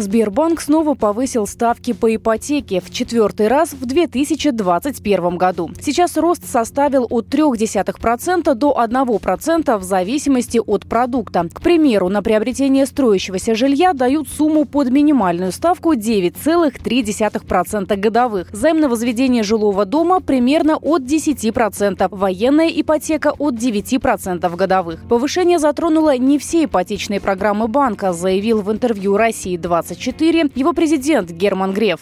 Сбербанк снова повысил ставки по ипотеке в четвертый раз в 2021 году. Сейчас рост составил от 0,3% до 1% в зависимости от продукта. К примеру, на приобретение строящегося жилья дают сумму под минимальную ставку 9,3% годовых. Займ на возведение жилого дома примерно от 10%. Военная ипотека от 9% годовых. Повышение затронуло не все ипотечные программы банка, заявил в интервью России 20 24 его президент Герман Греф.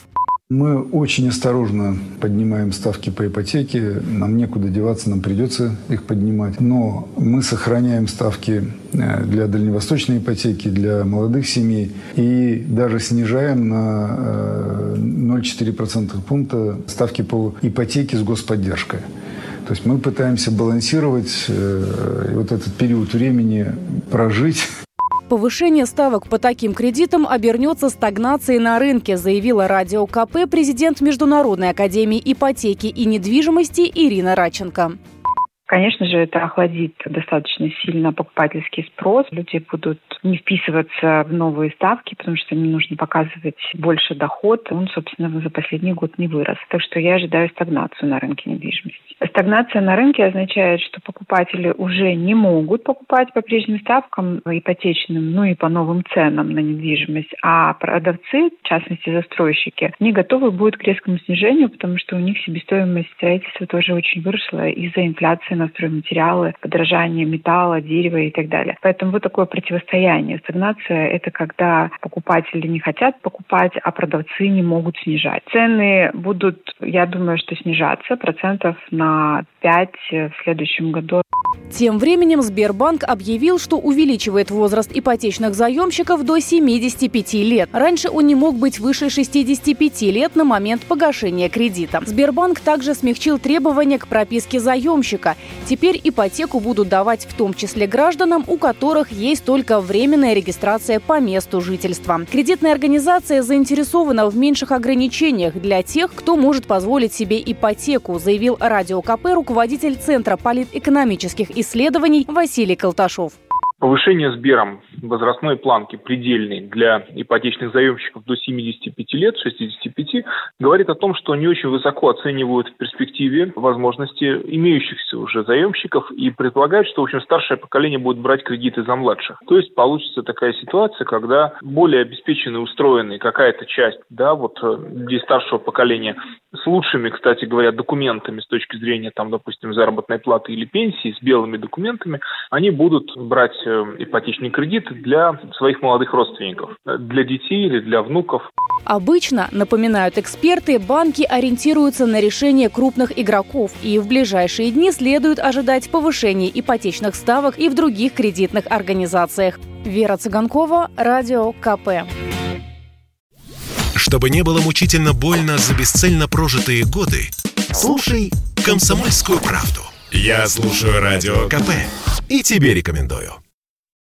Мы очень осторожно поднимаем ставки по ипотеке. Нам некуда деваться, нам придется их поднимать. Но мы сохраняем ставки э, для дальневосточной ипотеки, для молодых семей. И даже снижаем на 0,4% э, пункта ставки по ипотеке с господдержкой. То есть мы пытаемся балансировать э, вот этот период времени прожить Повышение ставок по таким кредитам обернется стагнацией на рынке, заявила Радио КП президент Международной академии ипотеки и недвижимости Ирина Раченко. Конечно же, это охладит достаточно сильно покупательский спрос. Люди будут не вписываться в новые ставки, потому что им нужно показывать больше доход. Он, собственно, за последний год не вырос. Так что я ожидаю стагнацию на рынке недвижимости. Стагнация на рынке означает, что покупатели уже не могут покупать по прежним ставкам ипотечным, ну и по новым ценам на недвижимость, а продавцы, в частности застройщики, не готовы будут к резкому снижению, потому что у них себестоимость строительства тоже очень выросла из-за инфляции на стройматериалы, подорожания металла, дерева и так далее. Поэтому вот такое противостояние. Стагнация – это когда покупатели не хотят покупать, а продавцы не могут снижать. Цены будут, я думаю, что снижаться процентов на 5 в следующем году. Тем временем Сбербанк объявил, что увеличивает возраст ипотечных заемщиков до 75 лет. Раньше он не мог быть выше 65 лет на момент погашения кредита. Сбербанк также смягчил требования к прописке заемщика. Теперь ипотеку будут давать в том числе гражданам, у которых есть только временная регистрация по месту жительства. Кредитная организация заинтересована в меньших ограничениях для тех, кто может позволить себе ипотеку, заявил Радио КП руководитель Центра политэкономических исследований Василий Колташов. Повышение Сбером возрастной планки предельной для ипотечных заемщиков до 75 лет, 65, говорит о том, что не очень высоко оценивают в перспективе возможности имеющихся уже заемщиков и предполагают, что в общем, старшее поколение будет брать кредиты за младших. То есть получится такая ситуация, когда более обеспеченный, устроенный какая-то часть, да, вот здесь старшего поколения с лучшими, кстати говоря, документами с точки зрения, там, допустим, заработной платы или пенсии, с белыми документами, они будут брать Э, ипотечный кредит для своих молодых родственников, для детей или для внуков. Обычно, напоминают эксперты, банки ориентируются на решение крупных игроков, и в ближайшие дни следует ожидать повышения ипотечных ставок и в других кредитных организациях. Вера Цыганкова, Радио КП. Чтобы не было мучительно больно за бесцельно прожитые годы, слушай «Комсомольскую правду». Я слушаю Радио КП и тебе рекомендую.